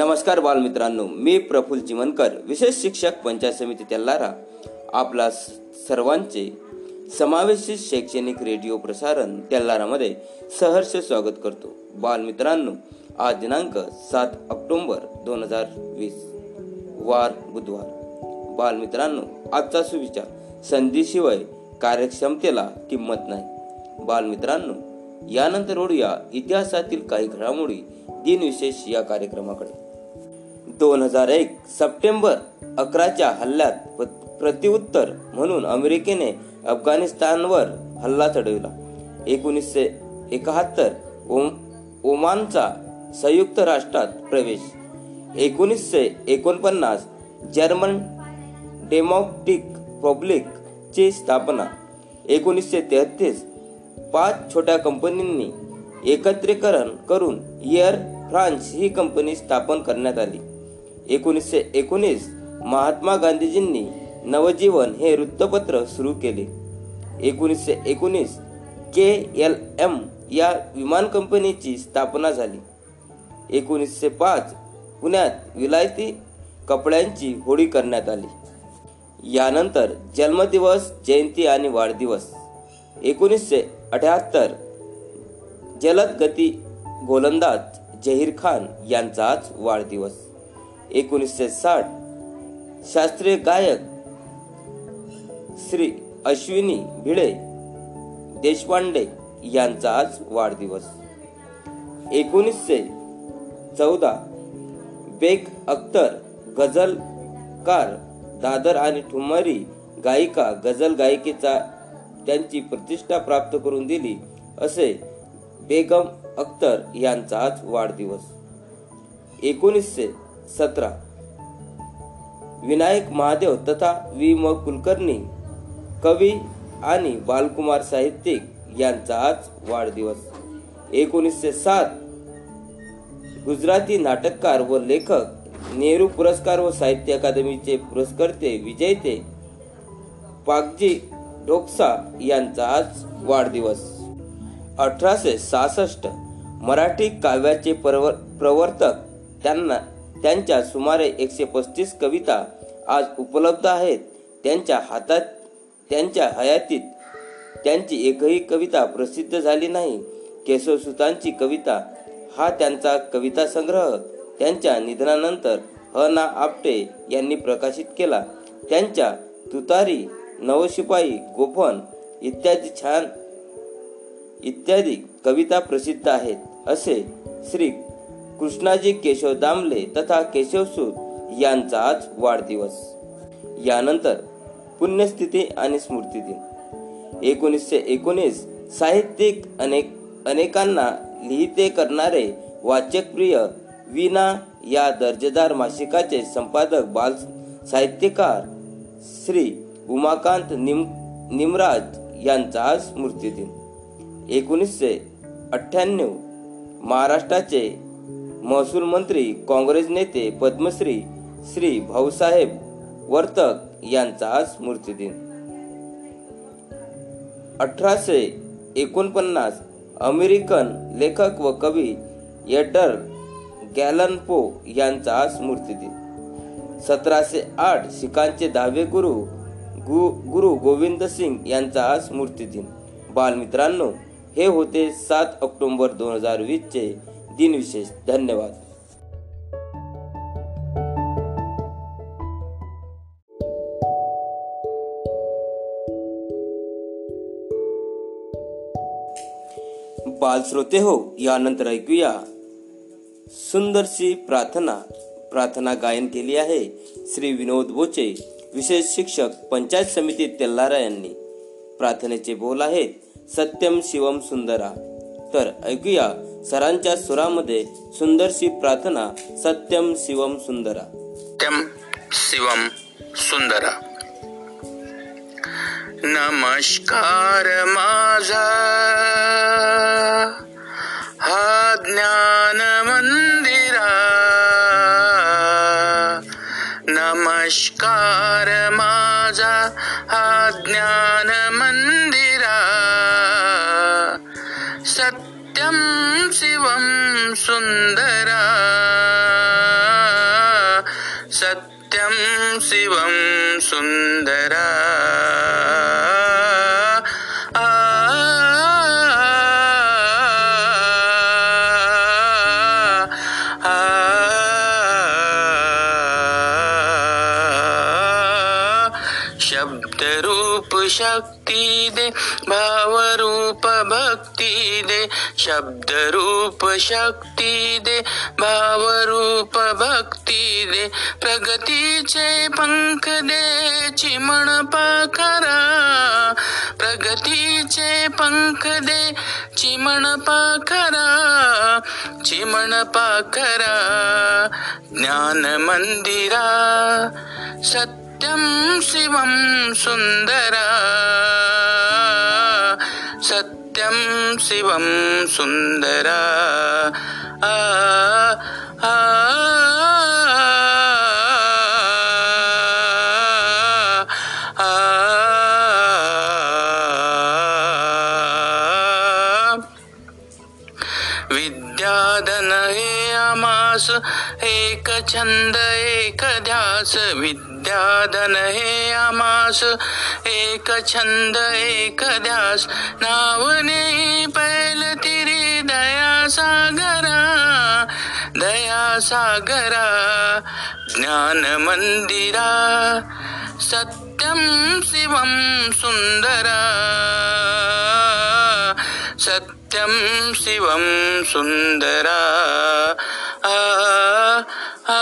नमस्कार बालमित्रांनो मी प्रफुल्ल चिमनकर विशेष शिक्षक पंचायत समिती तेल्लारा आपला सर्वांचे समावेशित शैक्षणिक रेडिओ प्रसारण तेल्लारामध्ये सहर्ष स्वागत करतो. बालमित्रांनो आज दिनांक सात ऑक्टोंबर दोन हजार वीस वार बुधवार. बालमित्रांनो आजचा सुविचार संधीशिवाय कार्यक्षमतेला किंमत नाही. बालमित्रांनो यानंतर ओढूया इतिहासातील काही घडामोडी दिनविशेष या कार्यक्रमाकडे. दोन हजार एक सप्टेंबर अकराच्या हल्ल्यात प्रतिउत्तर म्हणून अमेरिकेने अफगाणिस्तानवर हल्ला चढविला. एकोणीसशे एकाहत्तर ओम ओमानचा संयुक्त राष्ट्रात प्रवेश. एकोणीसशे एकोणपन्नास जर्मन डेमोक्रेटिक पब्लिक ची स्थापना. एकोणीसशे तेहतीस पाच छोट्या कंपनींनी एकत्रीकरण करून एअर फ्रान्स ही कंपनी स्थापन करण्यात आली. एकोणीसशे एकोणीस महात्मा गांधीजींनी नवजीवन हे वृत्तपत्र सुरू केले. एकोणीसशे एकोणीस के एल एम या विमान कंपनीची स्थापना झाली. एकोणीसशे पाच पुण्यात विलायती कपड्यांची होळी करण्यात आली. यानंतर जन्मदिवस जयंती आणि वाढदिवस. एकोणीसशे अठ्याहत्तर जलद गती गोलंदाज जहीर खान यांचाच वाढदिवस. एकोणीसशे साठ. शास्त्रीय गायक श्री अश्विनी भिडे देशपांडे यांचा आज वाढदिवस. एकोणीसशे चौदा. बेग अख्तर गझलकार दादर आणि ठुमरी गायिका गझल गायिकेचा त्यांची प्रतिष्ठा प्राप्त करून दिली असे बेगम अख्तर यांचा आज वाढदिवस. एकोणीसशे सतरा. विनायक महादेव तथा वि म. कुलकर्णी कवी आणि बालकुमार साहित्यिक यांचा आज वाढदिवस. एकोणीसशे सात गुजराती नाटककार व लेखक नेहरू पुरस्कार व साहित्य अकादमीचे पुरस्कर्ते विजेते पागजी ढोकसा यांचा आज वाढदिवस. अठराशे सहासष्ट मराठी काव्याचे प्रवर्तक त्यांना त्यांच्या सुमारे एकशे पस्तीस कविता आज उपलब्ध आहेत. त्यांच्या हातात त्यांच्या हयातीत त्यांची एकही कविता प्रसिद्ध झाली नाही. केशवसुतांची कविता हा त्यांचा कविता संग्रह. त्यांच्या निधनानंतर ह ना आपटे यांनी प्रकाशित केला. त्यांच्या तुतारी नवशिपाई गोफन इत्यादी छान इत्यादी कविता प्रसिद्ध आहेत. असे श्री कृष्णाजी केशव दामले तथा केशवसूत यांचा आज वाढदिवस. यानंतर पुण्यस्थिती आणि स्मृती दिन. एकोणीसशे एकोणीस साहित्यिक अनेक अनेकांना लिहिते करणारे वाचकप्रिय विना या दर्जेदार मासिकाचे संपादक बाल साहित्यकार श्री उमाकांत निम निमराज यांचा आज स्मृतिदिन एकोणीसशे अठ्ठ्याण्णव महाराष्ट्राचे महसूल मंत्री काँग्रेस नेते पद्मश्री श्री भाऊसाहेब वर्तक यांचा आज स्मृतिदिन अठराशे एकोणपन्नास अमेरिकन लेखक व कवी एडर गॅलन पो यांचा स्मृतिदिन सतराशे आठ शिखांचे दहावे गुरु गु गुरु गोविंद सिंग यांचा स्मृतिदिन बालमित्रांनो हे होते सात ऑक्टोबर दोन हजार वीसचे दिनविशेष धन्यवाद. बाल श्रोते हो यानंतर ऐकूया. सुंदरशी प्रार्थना. प्रार्थना गायन केली आहे श्री विनोद बोचे विशेष शिक्षक पंचायत समिती तेल्लारा यांनी. प्रार्थनेचे बोल आहेत सत्यम शिवम सुंदरा. तर ऐकूया सरांच्या सुरामध्ये सुंदरशी प्रार्थना सत्यम शिवम सुंदरा. सत्यम शिवम सुंदरा. नमस्कार माझा. हा ज्ञान मंदिरा. नमस्कार माझा. हा ज्ञान सुन्दरा। सत्यं शिवं सुन्दरा। भावरूप भक्ती दे शब्दरूप शक्ती दे भावरूप भक्ती दे. प्रगतीचे पंख दे चिमण पाखरा प्रगतीचे पंख दे चिमण पाखरा चिमण पाखरा ज्ञान मंदिरा सत्यं शिवं सुन्दरा सत्यं शिवं सुन्दरा आ आ आ विद्याधन हे आमास एक छंद एक ध्यास विद्याधन हे आमास एक छंद एक ध्यास. नावने पैल तिरी दया सागरा दया सागरा. ज्ञान मंदिरा सत्यं शिवं सुन्दरा सत्यं शिवं सुन्दरा आ आ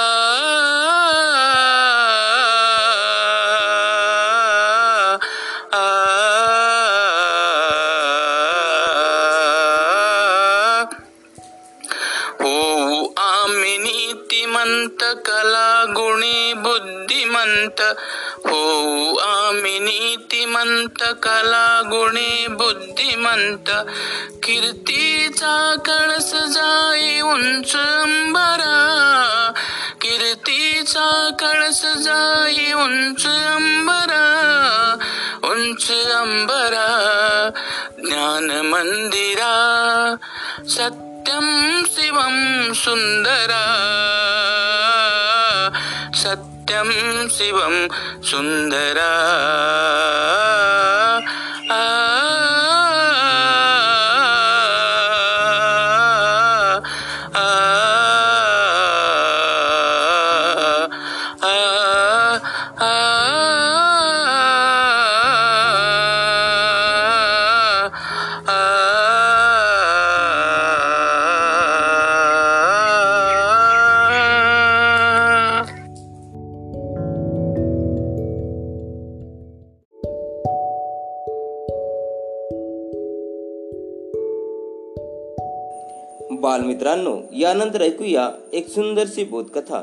नीतिमंत कला गुणी बुद्धिमंत. कीर्तीचा कळस जाई उंच अंबरा कीर्तीचा कळस जाई उंच अंबरा उंच अंबरा. ज्ञान मंदिरा. सत्यं शिवं सुन्दरा सत्यं शिवं सुन्दरा बालमित्रांनो यानंतर ऐकूया एक सुंदरशी बोधकथा.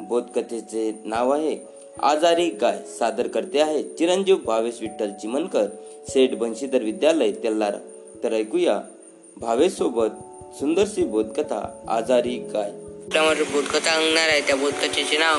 बोधकथेचे नाव आहे आजारी गाय सादर करते आहे चिरंजीव भावेश विठ्ठल चिमनकर सेठ बंशीधर विद्यालय तेल्लारा तर ऐकूया भावेश सोबत सुंदरशी बोधकथा आजारी गाय. बोधकथा अंगणार आहे त्या बोधकथेचे नाव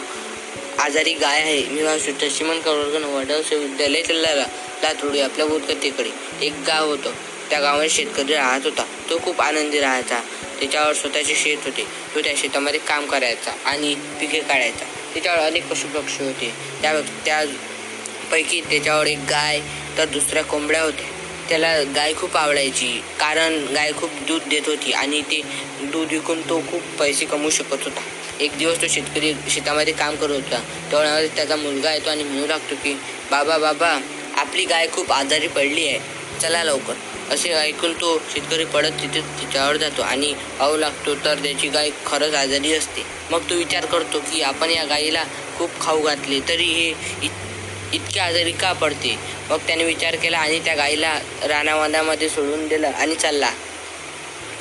आजारी गाय आहे मी भाव सुट्टा चिमनकर कवळगण वडवसे विद्यालय चालला लातुडी आपल्या बोधकथेकडे एक गाव होतं. त्या गावात शेतकरी राहत होता. तो खूप आनंदी राहायचा त्याच्यावर स्वतःचे शेत होते. तो त्या शेतामध्ये काम करायचा आणि पिके काढायचा. त्याच्यावर अनेक पशुपक्षी होते. त्या त्यापैकी त्याच्यावर एक गाय तर दुसऱ्या कोंबड्या होत्या त्याला गाय खूप आवडायची कारण गाय खूप दूध देत होती आणि ते दूध विकून तो खूप पैसे कमवू शकत होता. एक दिवस तो शेतकरी शेतामध्ये काम करत होता. तेवढ्यामध्ये त्याचा मुलगा येतो आणि म्हणू लागतो की बाबा बाबा आपली गाय खूप आजारी पडली आहे. चला लवकर. असे ऐकून तो शेतकरी पडत तिथे तिच्यावर जातो आणि पाहू लागतो तर त्याची गाय खरंच आजारी असते. मग तो विचार करतो की आपण या गायीला खूप खाऊ घातले तरी हे इत इतकी आजारी का पडते? मग त्याने विचार केला आणि त्या गाईला रानावनामध्ये सोडून दिलं आणि चालला.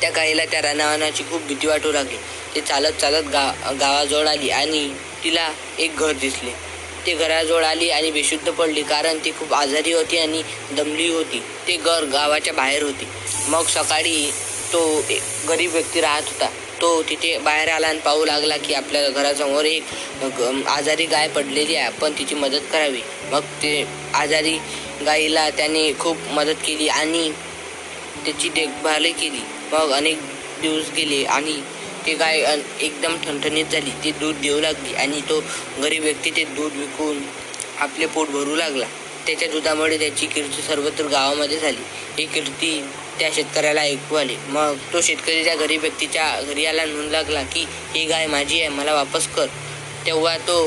त्या गाईला त्या रानावनाची खूप भीती वाटू लागली. ते चालत चालत गा गावाजवळ आली आणि तिला एक घर दिसले. ते घराजवळ आली आणि बेशुद्ध पडली कारण ती खूप आजारी होती आणि दमली होती. ते घर गावाच्या बाहेर होते. मग सकाळी तो एक गरीब व्यक्ती राहत होता. तो तिथे बाहेर आला आणि पाहू लागला की आपल्या घरासमोर एक ग- आजारी गाय पडलेली आहे. पण तिची मदत करावी. मग ते आजारी गाईला त्याने खूप मदत केली आणि त्याची देखभालही केली. मग अनेक दिवस गेले आणि ती गाय एकदम ठणठणीत झाली. ती दूध देऊ लागली आणि तो गरीब व्यक्ती ते दूध विकून आपले पोट भरू लागला. त्याच्या दुधामुळे त्याची कीर्ती सर्वत्र गावामध्ये झाली. ही कीर्ती त्या शेतकऱ्याला ऐकू आली. मग तो शेतकरी त्या गरीब व्यक्तीच्या घरी आला म्हणू लागला की ही गाय माझी आहे मला वापस कर. तेव्हा तो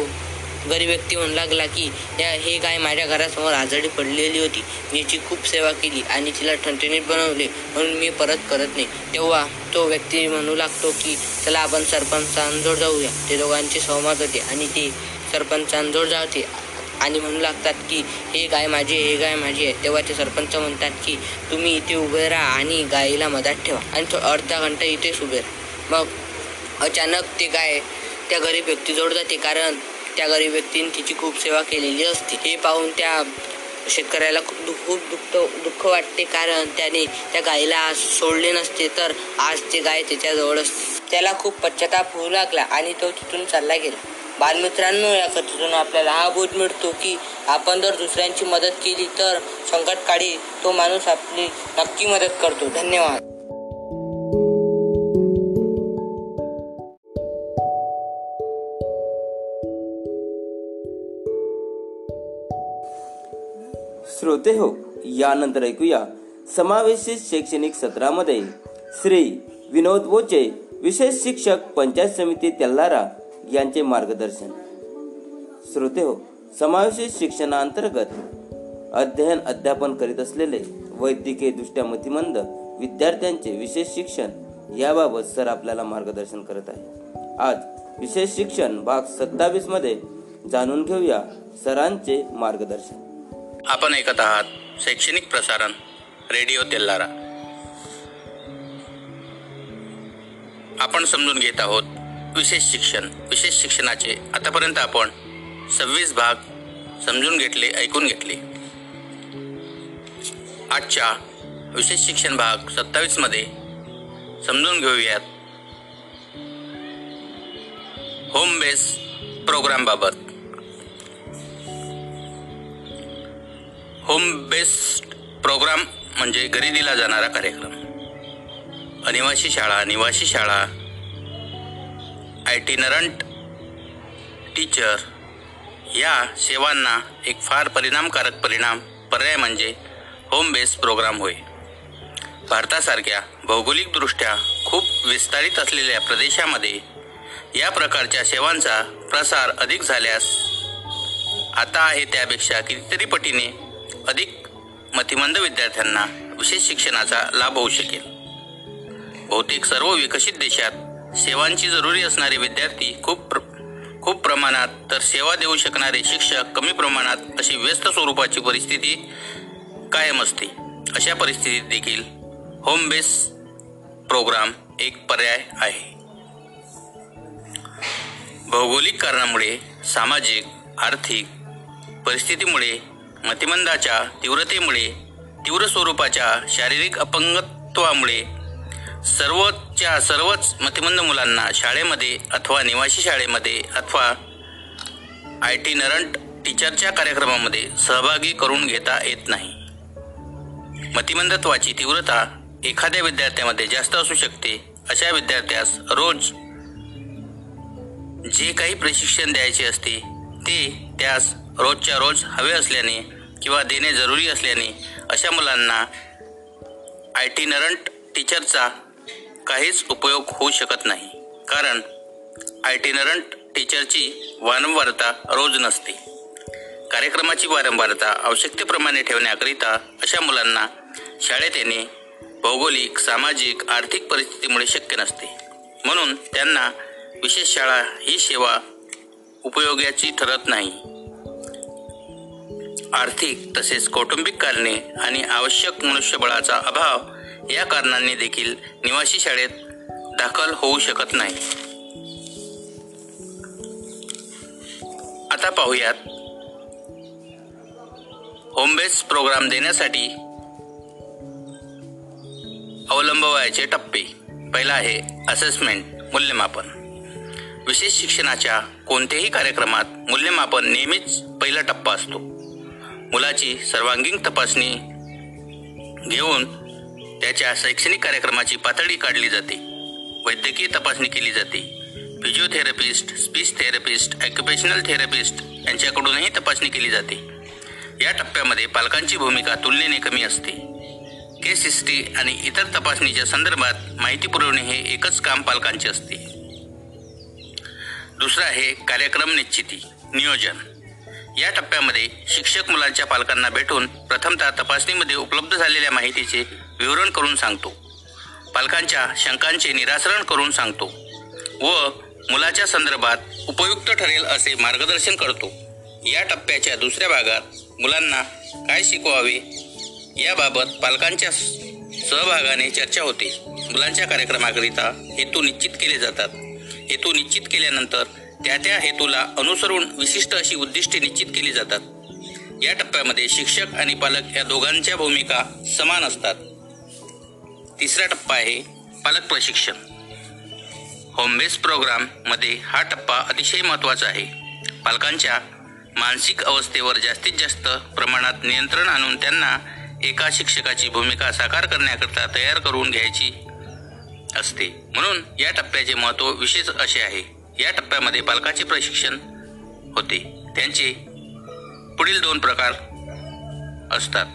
गरीब व्यक्ती म्हणू लागला की या हे गाय माझ्या घरासमोर आजारी पडलेली होती. याची खूप सेवा केली आणि तिला ठणठणीत बनवले. म्हणून मी परत करत नाही. तेव्हा तो व्यक्ती म्हणू लागतो की चला आपण सरपंचांजवळ जाऊया. ते दोघांचे सहमत होते आणि ते सरपंचांजवळ जाते आणि म्हणू लागतात की हे गाय माझी हे गाय माझी आहे. तेव्हा ते सरपंच म्हणतात की तुम्ही इथे उभे राहा आणि गायीला मधात ठेवा. आणि तो अर्धा घंटा इथेच उभे राहा. मग अचानक ते गाय त्या गरीब व्यक्तीजवळ जाते. कारण त्या गरीब व्यक्तीने तिची खूप सेवा केलेली असते. हे पाहून त्या शेतकऱ्याला खूप दुःख खूप दुःख दुःख वाटते. कारण त्याने त्या गायीला आज सोडले नसते तर आज ते गाय त्याच्याजवळ असते त्याला खूप पश्चाताप होऊ लागला आणि तो तिथून चालला गेला. बालमित्रांनो या कथेतून आपल्याला हा बोध मिळतो की आपण जर दुसऱ्यांची मदत केली तर संकटकाळी तो माणूस आपली नक्की मदत करतो. धन्यवाद. होते हो. यानंतर ऐकूया. समावेशित शैक्षणिक सत्रामध्ये श्री विनोद बोचे विशेष शिक्षक पंचायत समिती तेल्लारा यांचे मार्गदर्शन. श्रोते हो समावेशित शिक्षणाअंतर्गत अध्ययन अध्यापन करीत असलेले वैद्यकीय दृष्ट्या मतिमंद विद्यार्थ्यांचे विशेष शिक्षण याबाबत सर आपल्याला मार्गदर्शन करत आहे. आज विशेष शिक्षण भाग सत्तावीसमध्ये जाणून घेऊया सरांचे मार्गदर्शन. आपण ऐकत आहात शैक्षणिक प्रसारण रेडिओ तेल्लारा आपण समजून घेत आहोत विशेष शिक्षण. विशेष शिक्षणाचे आतापर्यंत आपण सव्वीस भाग समजून घेतले ऐकून घेतले. आजच्या विशेष शिक्षण भाग सत्तावीसमध्ये समजून घेऊयात. होम बेस प्रोग्रामबाबत होम बेस्ड प्रोग्राम म्हणजे घरी दिला जाणारा कार्यक्रम. अनिवासी शाळा निवासी शाळा आयटिनरंट टीचर या सेवांना एक फार परिणामकारक परिणाम पर्याय म्हणजे होम बेस्ड प्रोग्राम होय. भारतासारख्या भौगोलिकदृष्ट्या खूप विस्तारित असलेल्या प्रदेशामध्ये या प्रकारच्या सेवांचा प्रसार अधिक झाल्यास आता आहे त्यापेक्षा कितीतरी पटीने अधिक मतिमंद विद्यार्थ्यांना विशेष शिक्षणाचा लाभ होऊ शकेल. बहुतेक सर्व विकसित देशात सेवांची जरुरी असणारे विद्यार्थी खूप प्र खूप प्रमाणात तर सेवा देऊ शकणारे शिक्षक कमी प्रमाणात अशी व्यस्त स्वरूपाची परिस्थिती कायम असते. अशा परिस्थितीत देखील होम बेस प्रोग्राम एक पर्याय आहे. भौगोलिक कारणामुळे सामाजिक आर्थिक परिस्थितीमुळे मतिमंदाच्या तीव्रतेमुळे तीव्र स्वरूपाच्या शारीरिक अपंगत्वामुळे सर्वच्या सर्वच मतिमंद मुलांना शाळेमध्ये अथवा निवासी शाळेमध्ये अथवा आय टी नरंट टीचरच्या कार्यक्रमामध्ये सहभागी करून घेता येत नाही. मतिमंदत्वाची तीव्रता एखाद्या विद्यार्थ्यामध्ये जास्त असू शकते अशा विद्यार्थ्यास रोज जे काही प्रशिक्षण द्यायचे असते ते त्यास रोजच्या रोज हवे असल्याने किंवा देणे जरुरी असल्याने अशा मुलांना आयटिनरंट टीचरचा काहीच उपयोग होऊ शकत नाही. कारण आयटिनरंट टीचरची वारंवारता रोज नसते. कार्यक्रमाची वारंवारता आवश्यकतेप्रमाणे ठेवण्याकरिता अशा मुलांना शाळेत येणे भौगोलिक सामाजिक आर्थिक परिस्थितीमुळे शक्य नसते. म्हणून त्यांना विशेष शाळा ही सेवा उपयोगाची ठरत नाही. आर्थिक तसेच कौटुंबिक कारणे आणि आवश्यक मनुष्यबळाचा अभाव या कारणांनी देखील निवासी शाळेत दाखल होऊ शकत नाही. आता पाहूयात. होमबेस प्रोग्राम देण्यासाठी अवलंबवायचे टप्पे. पहिला आहे असेसमेंट मूल्यमापन. विशेष शिक्षणाच्या कोणत्याही कार्यक्रमात मूल्यमापन नेहमीच पहिला टप्पा असतो. मुलाची सर्वांगीण तपासणी घेऊन त्याच्या शैक्षणिक कार्यक्रमाची पातळी काढली जाते. वैद्यकीय तपासणी केली जाते. Physiotherapist speech therapist occupational therapist यांच्याकडूनही तपासणी केली जाते. या टप्प्यामध्ये पालकांची भूमिका तुलनेने कमी असते. केस हिस्ट्री आणि इतर तपासणीच्या संदर्भात माहिती पुरवणे हे एकच काम पालकांचे असते. दुसरं आहे कार्यक्रम निश्चिती नियोजन. या टप्प्यामध्ये शिक्षक मुलांच्या पालकांना भेटून प्रथमतः तपासणीमध्ये उपलब्ध झालेल्या माहितीचे विवरण करून सांगतो. पालकांच्या शंकांचे निरासरण करून सांगतो. व मुलाच्या संदर्भात उपयुक्त ठरेल असे मार्गदर्शन करतो. या टप्प्याच्या दुसऱ्या भागात मुलांना काय शिकवावे? याबाबत पालकांच्या सहभागाने चर्चा होते. मुलांच्या कार्यक्रमाकरिता हेतू निश्चित केले जातात. हेतू निश्चित केल्यानंतर त्या त्या हेतूला अनुसरून विशिष्ट अशी उद्दिष्टे निश्चित केली जातात. या टप्प्यामध्ये शिक्षक आणि पालक या दोघांच्या भूमिका समान असतात. तिसरा टप्पा आहे पालक प्रशिक्षण. होम बेस हा टप्पा अतिशय महत्त्वाचा आहे. पालकांच्या मानसिक अवस्थेवर जास्तीत जास्त प्रमाणात नियंत्रण आणून त्यांना एका शिक्षकाची भूमिका साकार करण्याकरता तयार करून घ्यायची असते. म्हणून या टप्प्याचे महत्त्व विशेष असे आहे. या टप्प्यामध्ये पालकाचे प्रशिक्षण होते. त्यांचे पुढील दोन प्रकार असतात.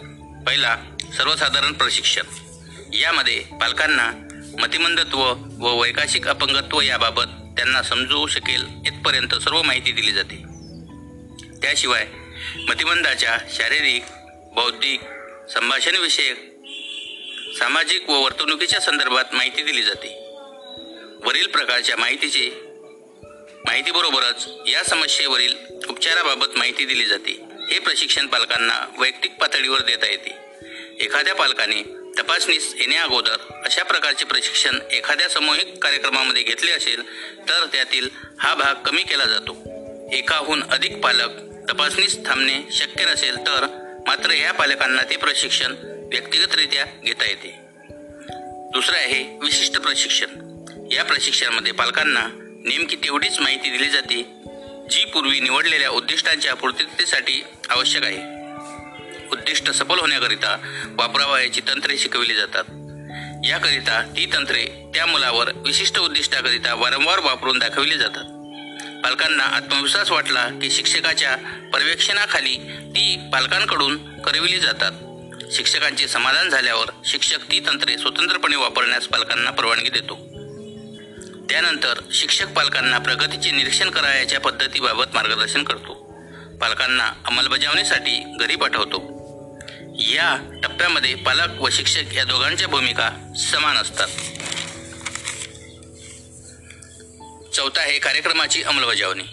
पहिला सर्वसाधारण प्रशिक्षण. यामध्ये पालकांना मतिमंदत्व व वैकाशिक अपंगत्व याबाबत त्यांना समजू शकेल इथपर्यंत सर्व माहिती दिली जाते. त्याशिवाय मतिमंदाच्या शारीरिक बौद्धिक संभाषणविषयक सामाजिक व वर्तणुकीच्या संदर्भात माहिती दिली जाते. वरील प्रकारच्या माहितीचे माहितीबरोबरच या समस्येवरील उपचाराबाबत माहिती दिली जाते. हे प्रशिक्षण पालकांना वैयक्तिक पातळीवर देता येते. एखाद्या पालकाने तपासणीस येण्याअगोदर अशा प्रकारचे प्रशिक्षण एखाद्या सामूहिक कार्यक्रमामध्ये घेतले असेल तर त्यातील हा भाग कमी केला जातो. एकाहून अधिक पालक तपासणीस थांबणे शक्य नसेल तर मात्र या पालकांना ते प्रशिक्षण व्यक्तिगतरित्या घेता येते. दुसरं आहे विशिष्ट प्रशिक्षण. या प्रशिक्षणामध्ये पालकांना नेमकी तेवढीच माहिती दिली जाते जी पूर्वी निवडलेल्या उद्दिष्टांच्या पूर्ततेसाठी आवश्यक आहे. उद्दिष्ट सफल होण्याकरिता वापरावयाची तंत्रे शिकविली जातात. याकरिता ती तंत्रे त्या मुलावर विशिष्ट उद्दिष्टाकरिता वारंवार वापरून दाखविली जातात. पालकांना आत्मविश्वास वाटला की शिक्षकाच्या पर्यवेक्षणाखाली ती पालकांकडून करविली जातात. शिक्षकांचे समाधान झाल्यावर शिक्षक ती तंत्रे स्वतंत्रपणे वापरण्यास पालकांना परवानगी देतो. त्यानंतर शिक्षक पालकांना प्रगतीचे निरीक्षण करायच्या पद्धतीबाबत मार्गदर्शन करतो. पालकांना अंमलबजावणीसाठी घरी पाठवतो. या टप्प्यामध्ये पालक व शिक्षक या दोघांच्या भूमिका समान असतात. चौथा आहे कार्यक्रमाची अंमलबजावणी.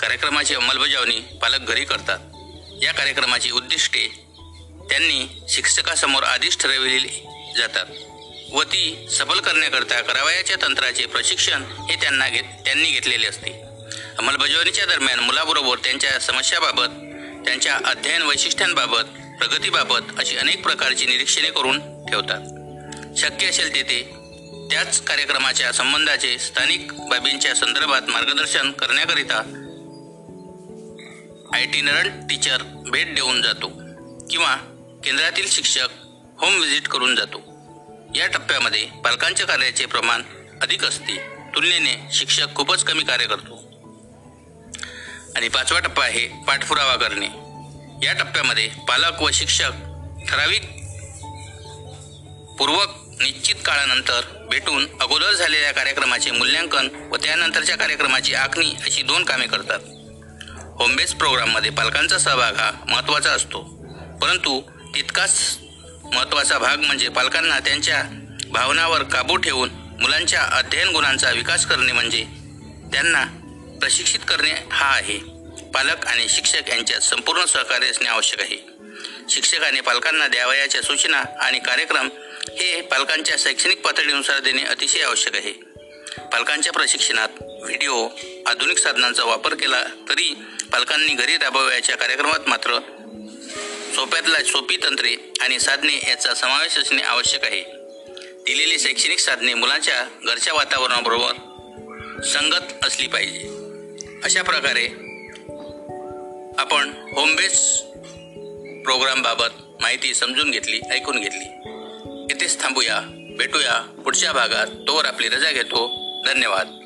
कार्यक्रमाची अंमलबजावणी पालक घरी करतात. या कार्यक्रमाची उद्दिष्टे त्यांनी शिक्षकासमोर आधीच ठरविलेली जातात. व ती सफल करण्याकरता करावयाच्या तंत्राचे प्रशिक्षण हे त्यांना घेत त्यांनी घेतलेले असते. अंमलबजावणीच्या दरम्यान मुलाबरोबर त्यांच्या समस्याबाबत त्यांच्या अध्ययन वैशिष्ट्यांबाबत प्रगतीबाबत अशी अनेक प्रकारची निरीक्षणे करून ठेवतात. शक्य असेल तेथे त्याच कार्यक्रमाच्या संबंधाचे स्थानिक बाबींच्या संदर्भात मार्गदर्शन करण्याकरिता आयटिनरंट टीचर भेट देऊन जातो किंवा केंद्रातील शिक्षक होम व्हिजिट करून जातो. या टप्प्यामध्ये पालकांच्या कार्याचे प्रमाण अधिक असते. तुलनेने शिक्षक खूपच कमी कार्य करतो. आणि पाचवा टप्पा आहे पाठपुरावा करणे. या टप्प्यामध्ये पालक व शिक्षक ठराविक पूर्वक निश्चित काळानंतर भेटून अगोदर झालेल्या कार्यक्रमाचे मूल्यांकन व त्यानंतरच्या कार्यक्रमाची आखणी अशी दोन कामे करतात. होमबेस प्रोग्राममध्ये पालकांचा सहभाग हा महत्त्वाचा असतो. परंतु तितकाच महत्त्वाचा भाग म्हणजे पालकांना त्यांच्या भावनावर काबू ठेवून मुलांच्या अध्ययन गुणांचा विकास करणे म्हणजे त्यांना प्रशिक्षित करणे हा आहे. पालक आणि शिक्षक यांच्यात संपूर्ण सहकार्य असणे आवश्यक आहे. शिक्षकाने पालकांना द्यावयाच्या सूचना आणि कार्यक्रम हे पालकांच्या शैक्षणिक पातळीनुसार देणे अतिशय आवश्यक आहे. पालकांच्या प्रशिक्षणात व्हिडिओ आधुनिक साधनांचा वापर केला तरी पालकांनी घरी राबवायच्या कार्यक्रमात मात्र सोप्यातला सोपी तंत्रे आणि साधने याचा समावेश असणे आवश्यक आहे. दिलेली शैक्षणिक साधने मुलांच्या घरच्या वातावरणाबरोबर संगत असली पाहिजे. अशा प्रकारे आपण होमबेस प्रोग्रामबाबत माहिती समजून घेतली ऐकून घेतली. येथेच थांबूया भेटूया पुढच्या भागात. तोवर आपली रजा घेतो. धन्यवाद.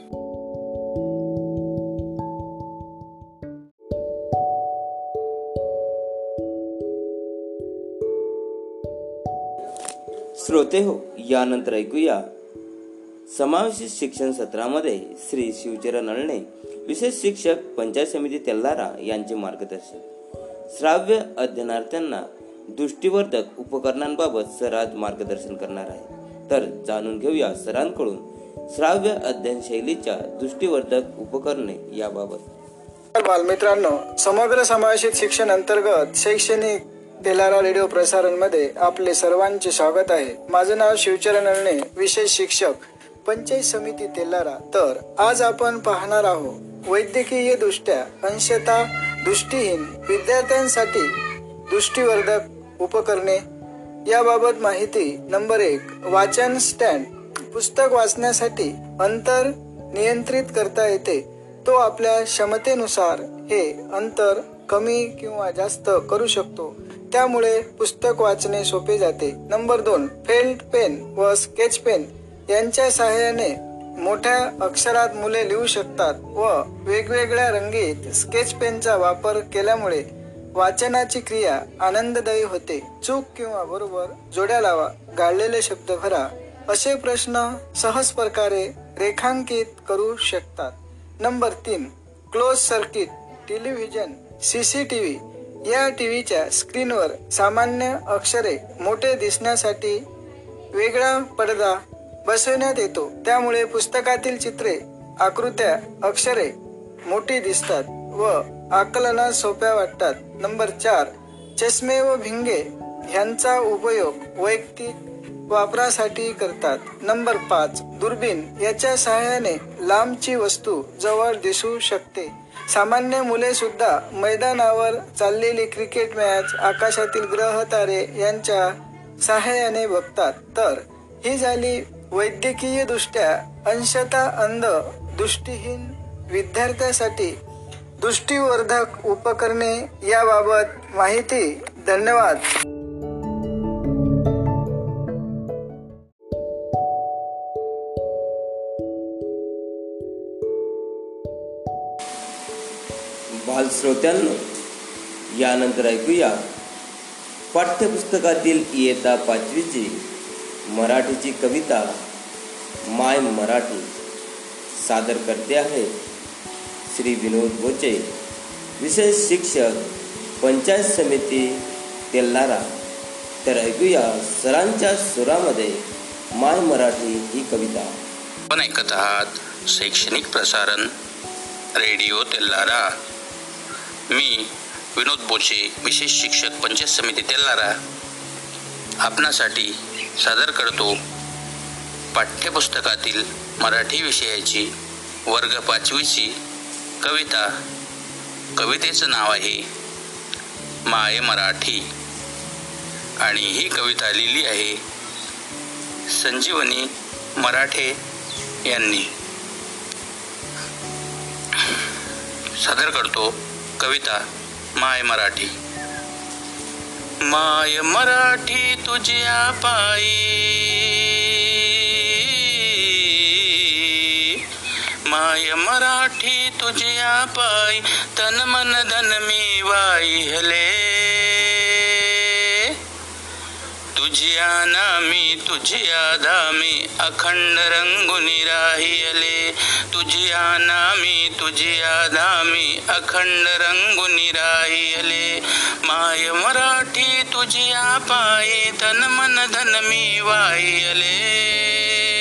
श्रोते हो यानंतर ऐकूया. समावेशित शिक्षण सत्रामध्ये श्री शिवचरण अळणे विशेष शिक्षक पंचायत समिती तेल्लारा यांचे मार्गदर्शन. श्राव्य अध्ययनार्थ्यांना दृष्टीवर्धक उपकरणांबाबत सर आज मार्गदर्शन करणार आहे. तर जाणून घेऊया सरांकडून श्राव्य अध्ययन शैलीच्या दृष्टीवर्धक उपकरणे याबाबत. बालमित्रांनो समग्र समावेशित शिक्षण अंतर्गत शैक्षणिक तेलारा रेडिओ प्रसारणमध्ये आपले सर्वांचे स्वागत आहे. माझं नाव शिवचरण अळणे विशेष शिक्षक पंचायत समिती तेलारा तर आज आपण पाहणार आहोत वैद्यकीय दृष्ट्या अंशता दृष्टीहीन विद्यार्थ्यांसाठी दृष्टीवर्धक उपकरणे. याबाबत माहिती नंबर एक वाचन स्टँड. पुस्तक वाचण्यासाठी अंतर नियंत्रित करता येते. तो आपल्या क्षमतेनुसार हे अंतर कमी किंवा जास्त करू शकतो. त्यामुळे पुस्तक वाचणे सोपे जाते. नंबर दोन फेल्ड पेन व स्केच पेन यांच्या सहाय्याने मोठ्या अक्षरात मुले लिहू शकतात व वेगवेगळ्या रंगीत स्केच पेनचा वापर केल्यामुळे वाचनाची क्रिया आनंददायी होते. चूक किंवा बरोबर जोड्या लावा गाळलेले शब्द भरा असे प्रश्न सहज प्रकारे रेखांकित करू शकतात. नंबर तीन क्लोज सर्किट टेलिव्हिजन सीसीटीव्ही या टीव्हीच्या स्क्रीनवर सामान्य अक्षरे मोठे दिसण्यासाठी वेगळा पडदा बसवण्यात येतो. त्यामुळे पुस्तकातील चित्रे आकृत्या अक्षरे मोठी दिसतात व आकलना सोप्या वाटतात. नंबर चार चष्मे व भिंगे ह्यांचा उपयोग वैयक्तिक वापरासाठी करतात. नंबर पाच दुर्बीण याच्या सहाय्याने लांबची वस्तू जवळ दिसू शकते. सामान्य मुले सुद्धा मैदानावर चाललेली क्रिकेट मॅच आकाशातील ग्रह तारे यांच्या सहाय्याने बघतात. तर ही झाली वैद्यकीय दृष्ट्या अंशता अंध दृष्टीहीन विद्यार्थ्यासाठी दृष्टीवर्धक उपकरणे. याबाबत माहिती धन्यवाद. श्रोत्यांनो यानंतर ऐकूया पाठ्यपुस्तकातील इयता पाचवीची मराठीची कविता माय मराठी सादर करते आहे श्री विनोद बोचे विशेष शिक्षक पंचायत समिती तेल्लारा तर ऐकूया सरांच्या सुरामध्ये माय मराठी ही कविता. आपण ऐकत आहात शैक्षणिक प्रसारण रेडिओ तेल्लारा मी विनोद बोचे विशेष शिक्षक पंचायत समिती तेल्लारा आपणासाठी सादर करतो पाठ्यपुस्तकातील मराठी विषयाची वर्ग पाचवीची कविता. कवितेचं नाव आहे माय मराठी. आणि ही कविता लिहिली आहे संजीवनी मराठे यांनी. सादर करतो कविता माय मराठी. माय मराठी तुझ्या पायी माय मराठी तुझ्या पायी तन मन धन मी वाहिले तुझिया नामी तुझिया धामी अखंड रंगुनी राहियले. तुझिया नामी तुझिया धामी अखंड रंगुनी राहियले. माय मराठी तुझिया पाये तन मन धन मी वाहियले.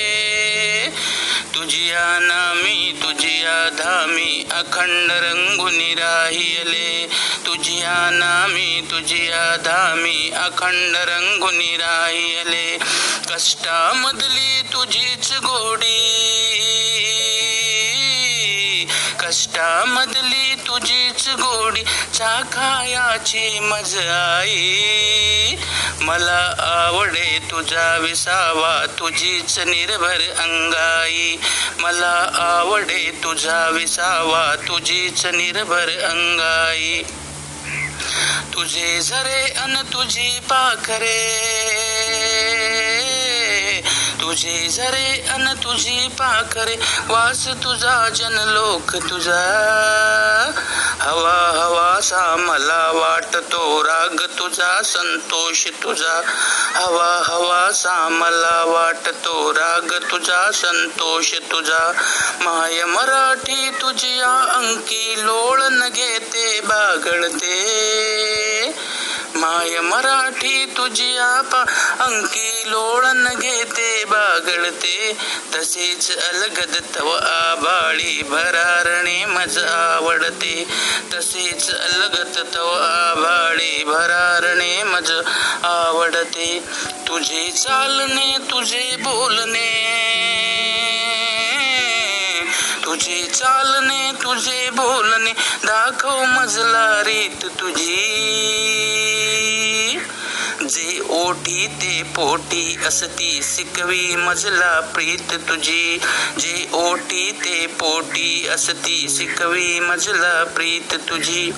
तुझिया नामी तुझिया धामी अखंड रंगुनी राहियले. तुझिया नामी तुझिया धामी अखंड रंगुनी राहियले. कष्टामधली तुझीच गोडी. कष्टामधली तुझीच गोडी चाखायाची मज आई मला आवडे तुझा विसावा तुझीच निर्भर अंगाई. मला आवडे तुझा विसावा तुझीच निर्भर अंगाई. तुझे झरे अन तुझी पाखरे. तुझे झरे अन तुझी पाखरे वास तुझा जनलोक तुझा. हवा हवासा मला वाटतो राग तुझा संतोष तुझा. हवा हवासा मला वाटतो राग तुझा संतोष तुझा. माय मराठी तुझ्या अंकी लोळ न घेते बागळते माय मराठी तुझी आप अंकी लोळन घेते बागळते तसेच अलगद तव आबाळी भरारणे मज आवडते. तसेच अलगत तव आबाळी भरारणे मज आवडते. तुझे चालणे तुझे बोलणे. तुझे चालणे तुझे बोलणे. दाखव मजला रीत तुझी. ओठी ते पोटी असती. सिकवी मजला प्रीत तुझी. जे ओठी ते पोटी असती. सिकवी मजला प्रीत तुझी.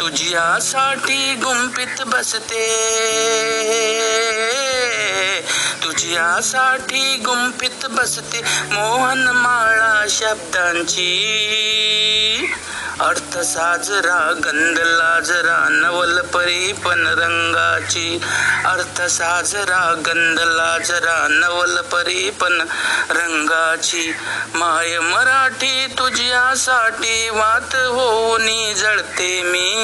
तुझ्यासाठी गुंपित बसते. तुझ्यासाठी गुंपित बसते. मोहन माळा शब्दांची. अर्थ साजरा गंध लाजरा नवल परी पण रंगाची. अर्थ साजरा गंध लाजरा नवल परी पण रंगाची. माय मराठी तुझ्यासाठी वात होऊनी जळते मी.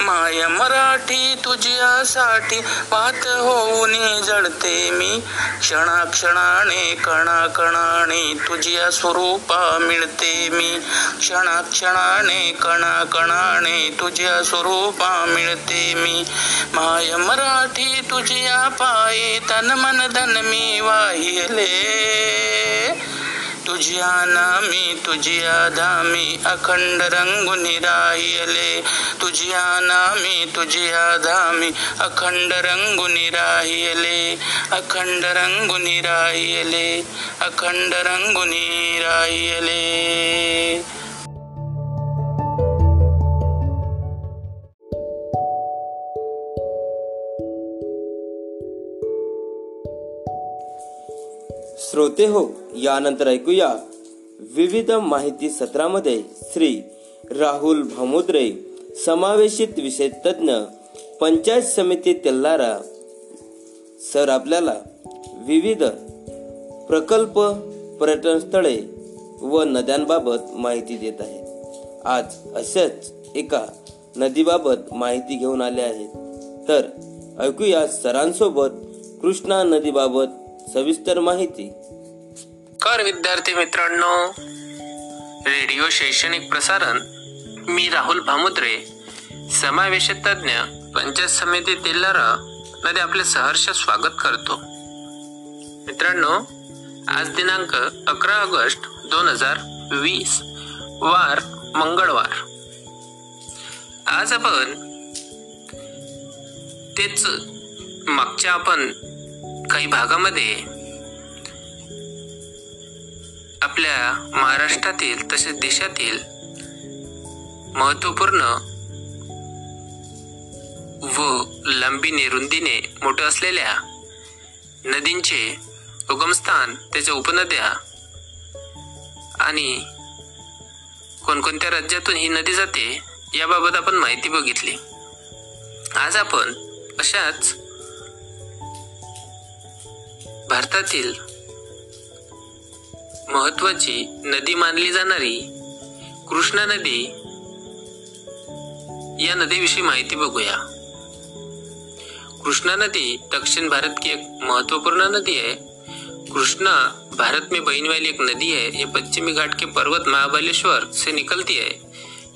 माय मराठी तुझ्यासाठी पात होऊन जळते मी. क्षणाक्षणाने कणाकणाने तुझ्या स्वरूपा मिळते मी. क्षणाक्षणाने कणाकणाने तुझ्या स्वरूपा मिळते मी. माय मराठी तुझ्या पायी तन मन धन मी वाहिले. तुझ्या नामी तुझ्या धामी अखंड रंगुनी राहिले. तुझ्या नामी तुझ्या धामी अखंड रंगुनी राहियले अखंड रंगुनी राहियले अखंड रंगुनी राहियले श्रोते हो यानंतर ऐकूया विविध माहिती सत्रामध्ये श्री राहुल भामोद्रे. समावेशित विषय तज्ज्ञ पंचायत समिती तेल्लारा सर आपल्याला विविध प्रकल्प पर्यटन स्थळे व नद्यांबाबत माहिती देत आहेत. आज अशाच एका नदीबाबत माहिती घेऊन आले आहेत. तर ऐकूया सरांसोबत कृष्णा नदीबाबत सविस्तर माहिती. कर विद्यार्थी मित्रांनो रेडिओ शैक्षणिक प्रसारण मी राहुल भामुद्रे समावेश तज्ज्ञ पंचायत समिती तेल्लारा मध्ये आपले सहर्ष स्वागत करतो. मित्रांनो आज दिनांक अकरा ऑगस्ट दोन हजार वीस वार मंगळवार. आज आपण तेच मागच्या आपण काही भागामध्ये आपल्या महाराष्ट्रातील तसेच देशातील महत्त्वपूर्ण व लांबीने रुंदीने मोठं असलेल्या नदींचे उगमस्थान त्याच्या उपनद्या आणि कोणकोणत्या राज्यातून ही नदी जाते याबाबत आपण माहिती बघितली. आज आपण अशाच भारतातील महत्वाची नदी मानली जाणारी कृष्णा नदी या नदीविषयी माहिती बघूया. कृष्णा नदी दक्षिण भारत की एक महत्वपूर्ण नदी है कृष्णा भारत में बहने वाली एक नदी है ये पश्चिमी घाट के पर्वत महाबलेश्वर से निकलती है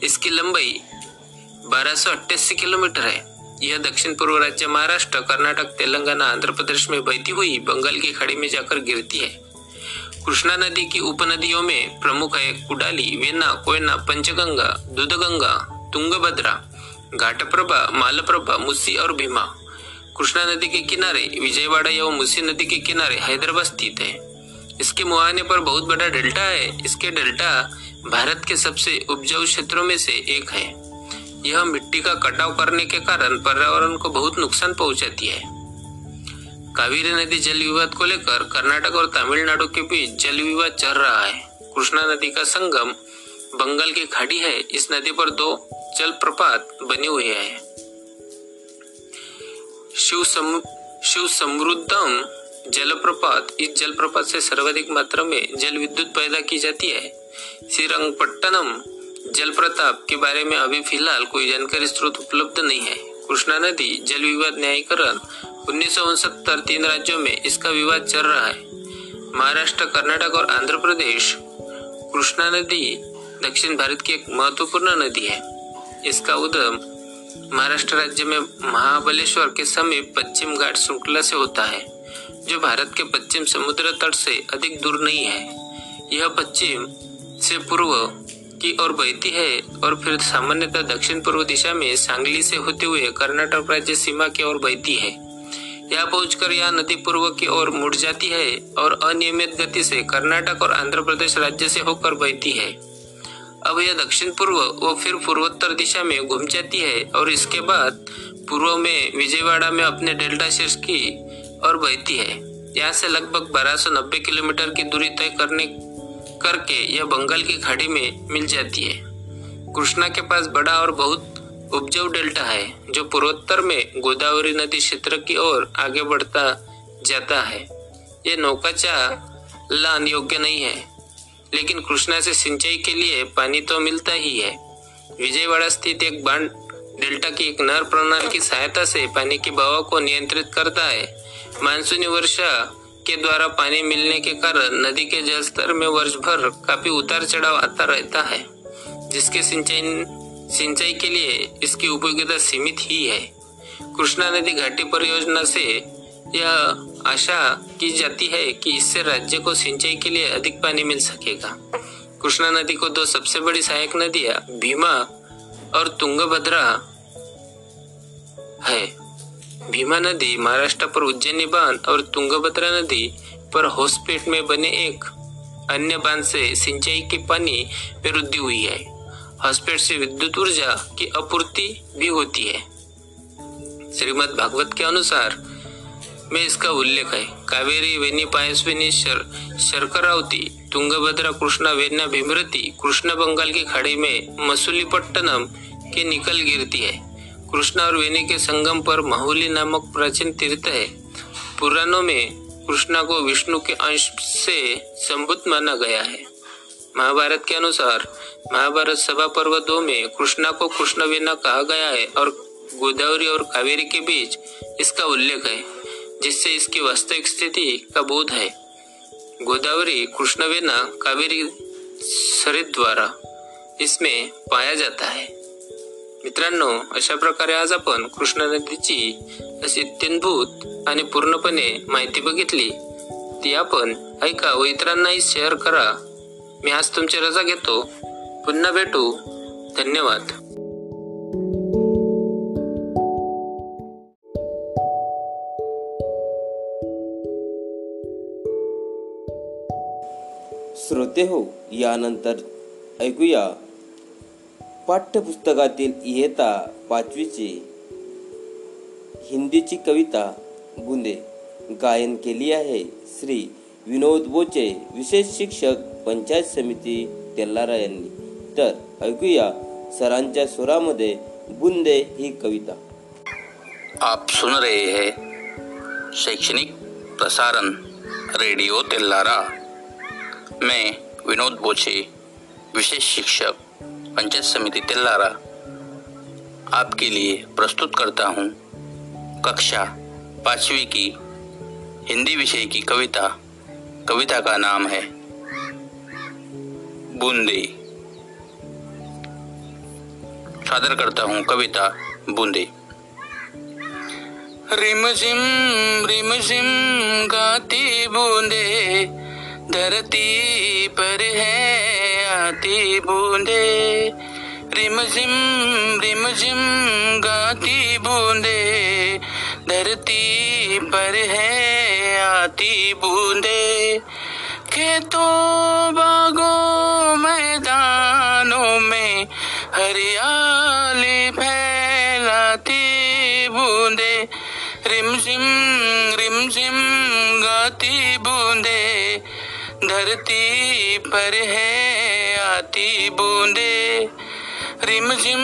इसकी लंबाई बारह किलोमीटर है यह दक्षिण पूर्व राज्य महाराष्ट्र, कर्नाटक तेलंगाना आंध्र प्रदेश में बहती हुई बंगाल की खाड़ी में जाकर गिरती है. कृष्णा नदी की उपनदियों में प्रमुख है कुडाली वेना कोयना, पंचगंगा, दूधगंगा, तुंगभद्रा घाटप्रभा, मालप्रभा, मुसी और भीमा. कृष्णा नदी के किनारे, विजयवाड़ा एवं मुसी नदी के किनारे हैदराबाद स्थित है. इसके मुहाने पर बहुत बड़ा डेल्टा है. इसके डेल्टा भारत के सबसे उपजाऊ क्षेत्रों में से एक है. यह मिट्टी का कटाव करने के कारण पर्यावरण को बहुत नुकसान पहुंचाती है. कावेरी नदी जल विवाद को लेकर कर्नाटक और तमिलनाडु के बीच जल विवाद चल रहा है. कृष्णा नदी का संगम बंगाल की खाड़ी है। इस नदी पर दो जलप्रपात बने हुए हैं। शिव सम, शिव समृद्धम जलप्रपात। इस जलप्रपात से सर्वाधिक मात्रा में जल विद्युत पैदा की जाती है। श्रीरंगपट्टनम जल प्रताप के बारे में अभी फ़िलहाल कोई जानकारी स्रोत उपलब्ध नहीं है। कृष्णा नदी जल विवाद न्यायीकरण उन्नीस तीन राज्यों में इसका विवाद चल रहा है। महाराष्ट्र कर्नाटक और आंध्र प्रदेश। कृष्णा नदी दक्षिण भारत की एक महत्वपूर्ण नदी है। इसका उद्गम महाराष्ट्र राज्य में महाबलेश्वर के समीप पश्चिम घाट श्रृंखला से होता है, जो भारत के पश्चिम समुद्र तट से अधिक दूर नहीं है। यह पश्चिम से पूर्व की ओर बहती है और फिर सामान्यतः दक्षिण पूर्व दिशा में सांगली से होते हुए कर्नाटक राज्य सीमा की ओर बहती है। यहाँ पहुंचकर यह नदी पूर्व की ओर मुड़ जाती है और अनियमित गति से कर्नाटक और आंध्र प्रदेश राज्य से होकर बहती है। अब यह दक्षिण पूर्व व फिर पूर्वोत्तर दिशा में घूम जाती है और इसके बाद पूर्व में विजयवाड़ा में अपने डेल्टा शीर्ष की और बहती है। यहाँ से लगभग 1290 किलोमीटर की दूरी तय करने, करके यह बंगाल की खाड़ी में मिल जाती है। कृष्णा के पास बड़ा और बहुत उपजाऊ डेल्टा है, जो पूर्वोत्तर में गोदावरी नदी क्षेत्र की ओर आगे बढ़ता जाता है। ये नौकाचा लान योग्य नहीं है। लेकिन कृष्णा से सिंचाई के लिए पानी तो मिलता ही है। विजयवाड़ा स्थित एक बाँध डेल्टा की एक नहर प्रणाली की सहायता से पानी के बहाव को नियंत्रित करता है। मानसूनी वर्षा के द्वारा पानी मिलने के कारण नदी के जल स्तर में वर्ष भर काफ़ी उतार चढ़ाव आता रहता है, जिसके सिंचाई सिंचाई के लिए इसकी उपयोगिता सीमित ही है। कृष्णा नदी घाटी परियोजना से यह आशा की जाती है कि इससे राज्य को सिंचाई के लिए अधिक पानी मिल सकेगा। कृष्णा नदी को दो सबसे बड़ी सहायक नदियाँ भीमा और तुंगभद्रा है। भीमा नदी महाराष्ट्र पर उज्जैनी बाँध और तुंगभद्रा नदी पर होसपेट में बने एक अन्य बाँध से सिंचाई के पानी में वृद्धि हुई है। हॉस्पेट से विद्युत ऊर्जा की आपूर्ति भी होती है। श्रीमद भागवत के अनुसार में इसका उल्लेख है कावेरी वेनी पायस्विनी शर, शर्करावती तुंगभद्रा कृष्णा वेन्या भीमरती कृष्ण बंगाल की खाड़ी में मसूलीपट्टनम के निकल गिरती है. कृष्णा और वेनी के संगम पर माहुली नामक प्राचीन तीर्थ है. पुराणों में कृष्णा को विष्णु के अंश से संबुद्ध माना गया है. महाभारत के अनुसार महाभारत सभा पर्व दो में कृष्णा को कृष्ण वेना कहा गया है और गोदावरी और कावेरी के बीच इसका उल्लेख है. जिससे इसकी वास्तविक स्थिति का बोध है। गोदावरी कृष्णवेना कावेरी सरित द्वारा इसमें पाया जाता है। मित्रांनो अशा प्रकारे आज आपण कृष्णा नदीची अशी अत्यंतभूत आणि पूर्णपणे माहिती बघितली ती आपण ऐका व इतरांनाही शेअर करा. मी आज तुमची रजा घेतो. पुन्हा भेटू. धन्यवाद. श्रोते हो. यानंतर ऐकूया. पाठ्यपुस्तकातील इयता पाचवीची हिंदीची कविता बुंदे. गायन केली आहे श्री विनोद बोचे विशेष शिक्षक पंचायत समिती तेल्लारा यांनी. तर ऐकूया सरांच्या स्वरामध्ये बुंदे ही कविता. आप सुन रहे हैं शैक्षणिक प्रसारण रेडिओ तेल्लारा मैं विनोद बोचे, विशेष शिक्षक, पंचायत समिति तेल्लारा आपके लिए प्रस्तुत करता हूँ कक्षा पाँचवीं की हिंदी विषय की कविता। कविता का नाम है बूंदे। सादर करता हूँ कविता बूंदे। रिम झिम रिम झिम गाती बूंदे। धरती पर है आती बूंदे। रिम झिम रिम झिम गाती बूंदे। धरती पर है आती बूंदे। खेतों बागों मैदानों में हरियाली फैलाती बूंदे। रिम झिम रिम झिम गाती बूंदे। धरती पर है आती बूंदे। रिम झिम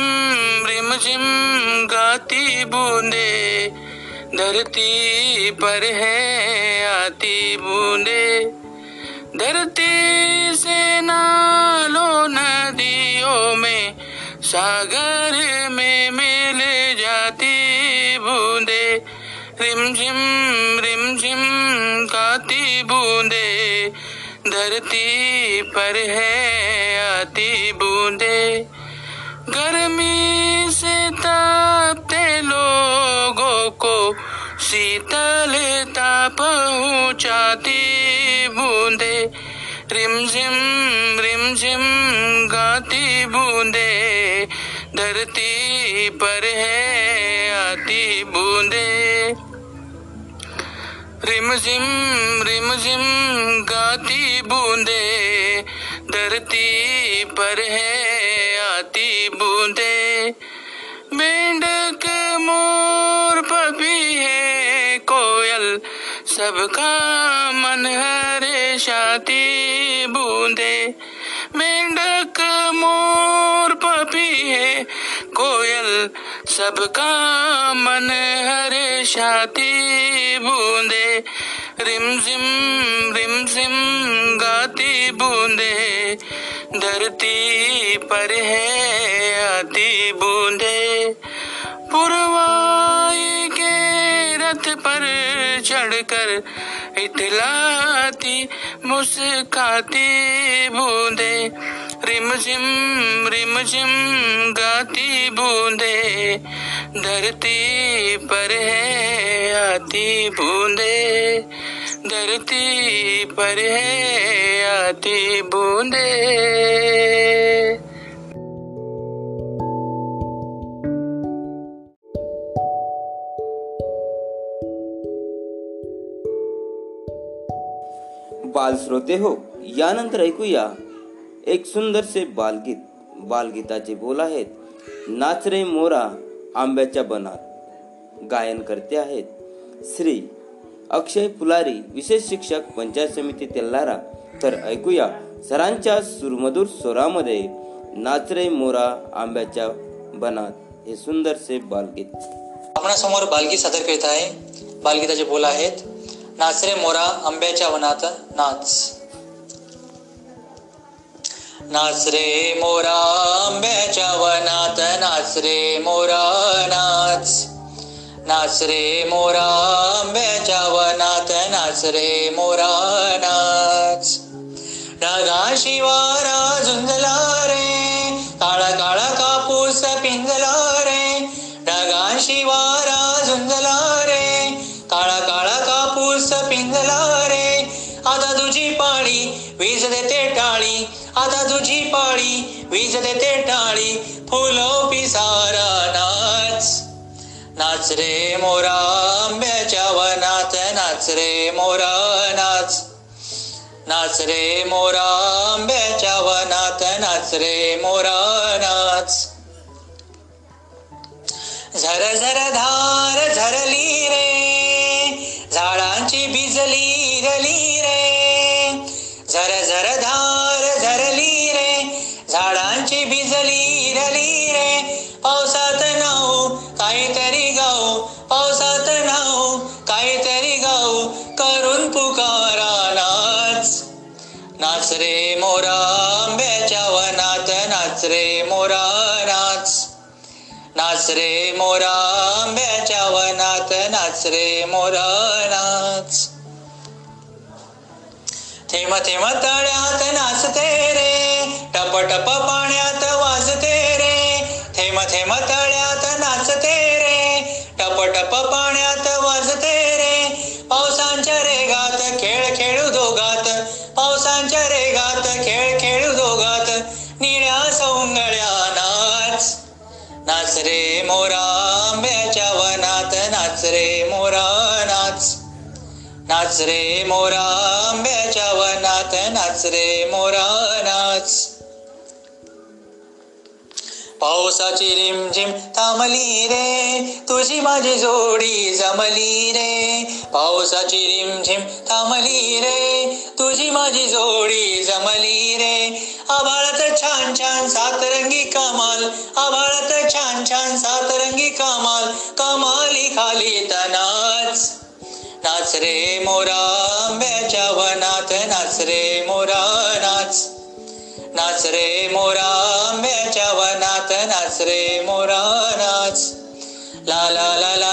रिम झिम गाती बूंदे। धरती पर है आती बूंदे। धरती से नालों नदियों में सागर में मिल जाती बूंदे। रिम झिम रिम झिम गाती बूंदे। धरती पर है आती बूंदे। गर्मी से तापते लोगों को शीतलता पहुंचाती बूंदे। रिमझिम रिमझिम गाती बूंदे। धरती पर है रिमझिम रिमझिम गाती बूंदे। धरती पर है आती बूंदे। मेंढक मोर पपी है कोयल। सबका मन हरे शाती बूंदे। मेंढक मोर पपी है कोयल। सबका मन हरे शाती बूंदे। रिम ज़िम गाती बूंदे। धरती पर है आती बूंदे। पुरवाई के रथ पर चढ़कर इतलाती मुस्काती बूंदे। रिमझिम रिमझिम गाती बूंदे। धरती पर है, आती बूंदे। धरती पर है, आती बूंदे। बाल श्रोते हो, यानंतर ऐकूया। एक सुंदरसे बालगीत बालगीताचे बोल आहेत. नाच रे मोरा आंब्याच्या बनात गायन करते आहेत. श्री अक्षय फुलारी विशेष शिक्षक पंचायत समिती तेल्लारा तर ऐकूया सरांच्या सुरमधूर स्वरामध्ये नाच रे मोरा आंब्याच्या बनात हे सुंदरसे बालगीत. आपणासमोर बालगीत सादर करीत आहे. बालगीताचे बोल आहेत. नाच रे मोरा आंब्याच्या वनात नाच. नाच रे मोरा आंब्याच्या वनात नाच रे मोरा नाच नाच रे मोरा आंब्याच्या वनात नाच रे मोरा नाच ढगा वीज देते टाळी फुलो पिसारा नाच. नाच रे मोरा आंब्याच्या वनात नाच रे मोरा नाच. नाच रे मोरा आंब्याच्या वनात नाच रे मोरा नाच. झर झर धार झरली रे झाडांची भिजली रली रे. झर झर धार नाचरे मोरा आंब्याच्या वनात नाचरे मोरा नाच थेंब थेंब तळ्यात नाचते रे टप टप पाण्यात वाजते रे. थेंब थेंब तळ्यात नाचते रे टप टप पाण्यात वाजते रे. पावसांच्या रेगात खेळ खेळू दोघात पावसांच्या रेगात खेळ खेळू दोघात. निळ्या सौंगळ्या नाच रे मोरा आंब्याच्या वनात नाच रे मोरा नाच. नाच रे मोरा आंब्याच्या वनात नाच रे मोरा पावसाची रिमझिम थांबली रे. तुझी माझी जोडी जमली रे. पावसाची रिमझिम थांबली रे. तुझी माझी जोडी जमली रे. आभाळात छान छान सातरंगी कमाल. आभाळात छान छान सातरंगी कमाल. कमाली खाली तनाच नाच रे मोरा आंब्याच्या वनात नाच रे मोरा नाच. नाच रे मोरा आंब्या नाच रे मोरा नाच. ला ला ला ला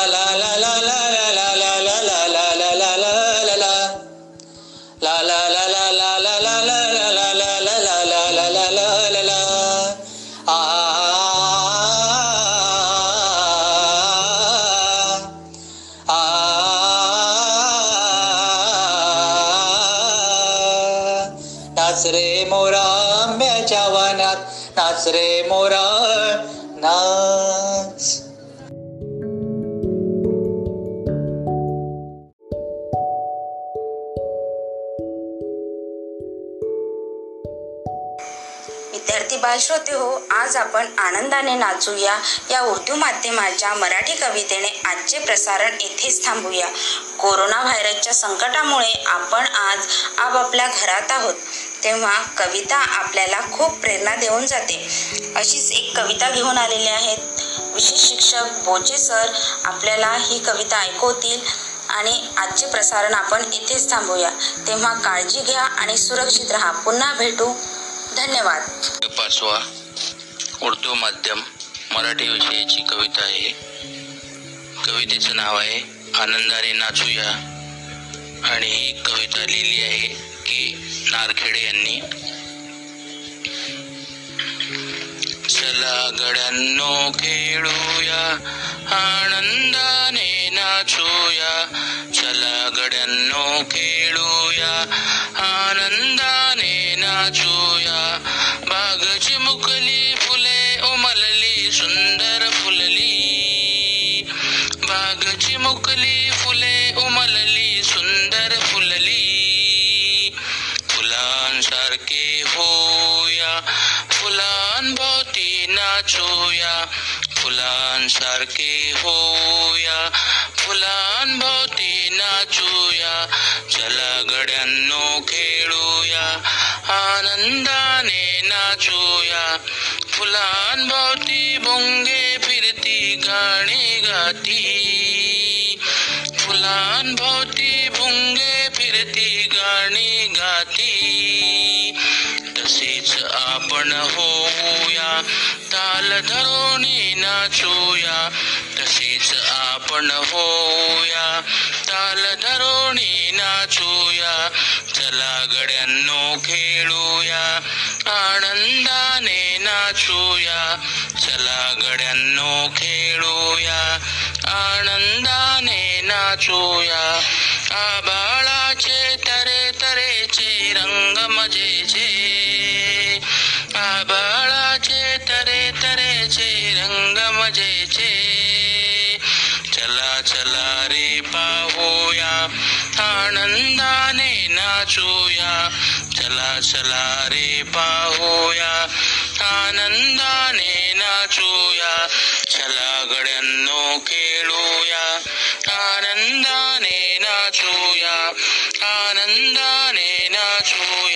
बालश्रोते हो आज आपण आनंदाने नाचूया. या उर्दू माध्यमाच्या मराठी कवितेने आजचे प्रसारण येथेच थांबूया. कोरोना व्हायरसच्या संकटामुळे आपण आज आपापल्या घरात आहोत. तेव्हा कविता आपल्याला खूप प्रेरणा देऊन जाते. अशीच एक कविता घेऊन आलेली आहेत. विशेष शिक्षक बोचे सर आपल्याला ही कविता ऐकवतील. आणि आजचे प्रसारण आपण इथेच थांबूया. तेव्हा काळजी घ्या आणि सुरक्षित राहा. पुन्हा भेटू. धन्यवाद. पाचवा उर्दू माध्यम मराठी विषयाची कविता आहे. कवितेचं नाव आहे आनंदाने नाचूया. आणि ही कविता लिहिली आहे की नारखेडे यांनी. चला गड्यांनो खेळूया आनंदाने नाचूया. चला गड्यांनो खेळूया आनंदाने नाचूया. नाचूया फुलांसारखे होऊया. फुलांभोवती नाचूया चला गड्यांनो खेळूया. आनंदाने नाचूया फुलांभोवती भोंगे फिरती गाणी गाती. फुलांभोवती भुंगे फिरती गाणी गाती. तसेच आपण होऊया. ताल धरुणी नाचूया तसेच आपण होऊया. ताल धरुणी नाचूया चला गड्यांनो खेळूया. आनंदाने नाचूया चला गड्यांनो खेळूया. आनंदाने नाचूया आबाळाचे तरे तरेचे रंग मजेचे संगम जयचे चला चला रे पाहूया. आनंदाने नाचूया. चला चला रे पाहूया. आनंदाने नाचूया. चला गड्यांनो खेळूया. आनंदाने नाचूया. आनंदाने नाचूया.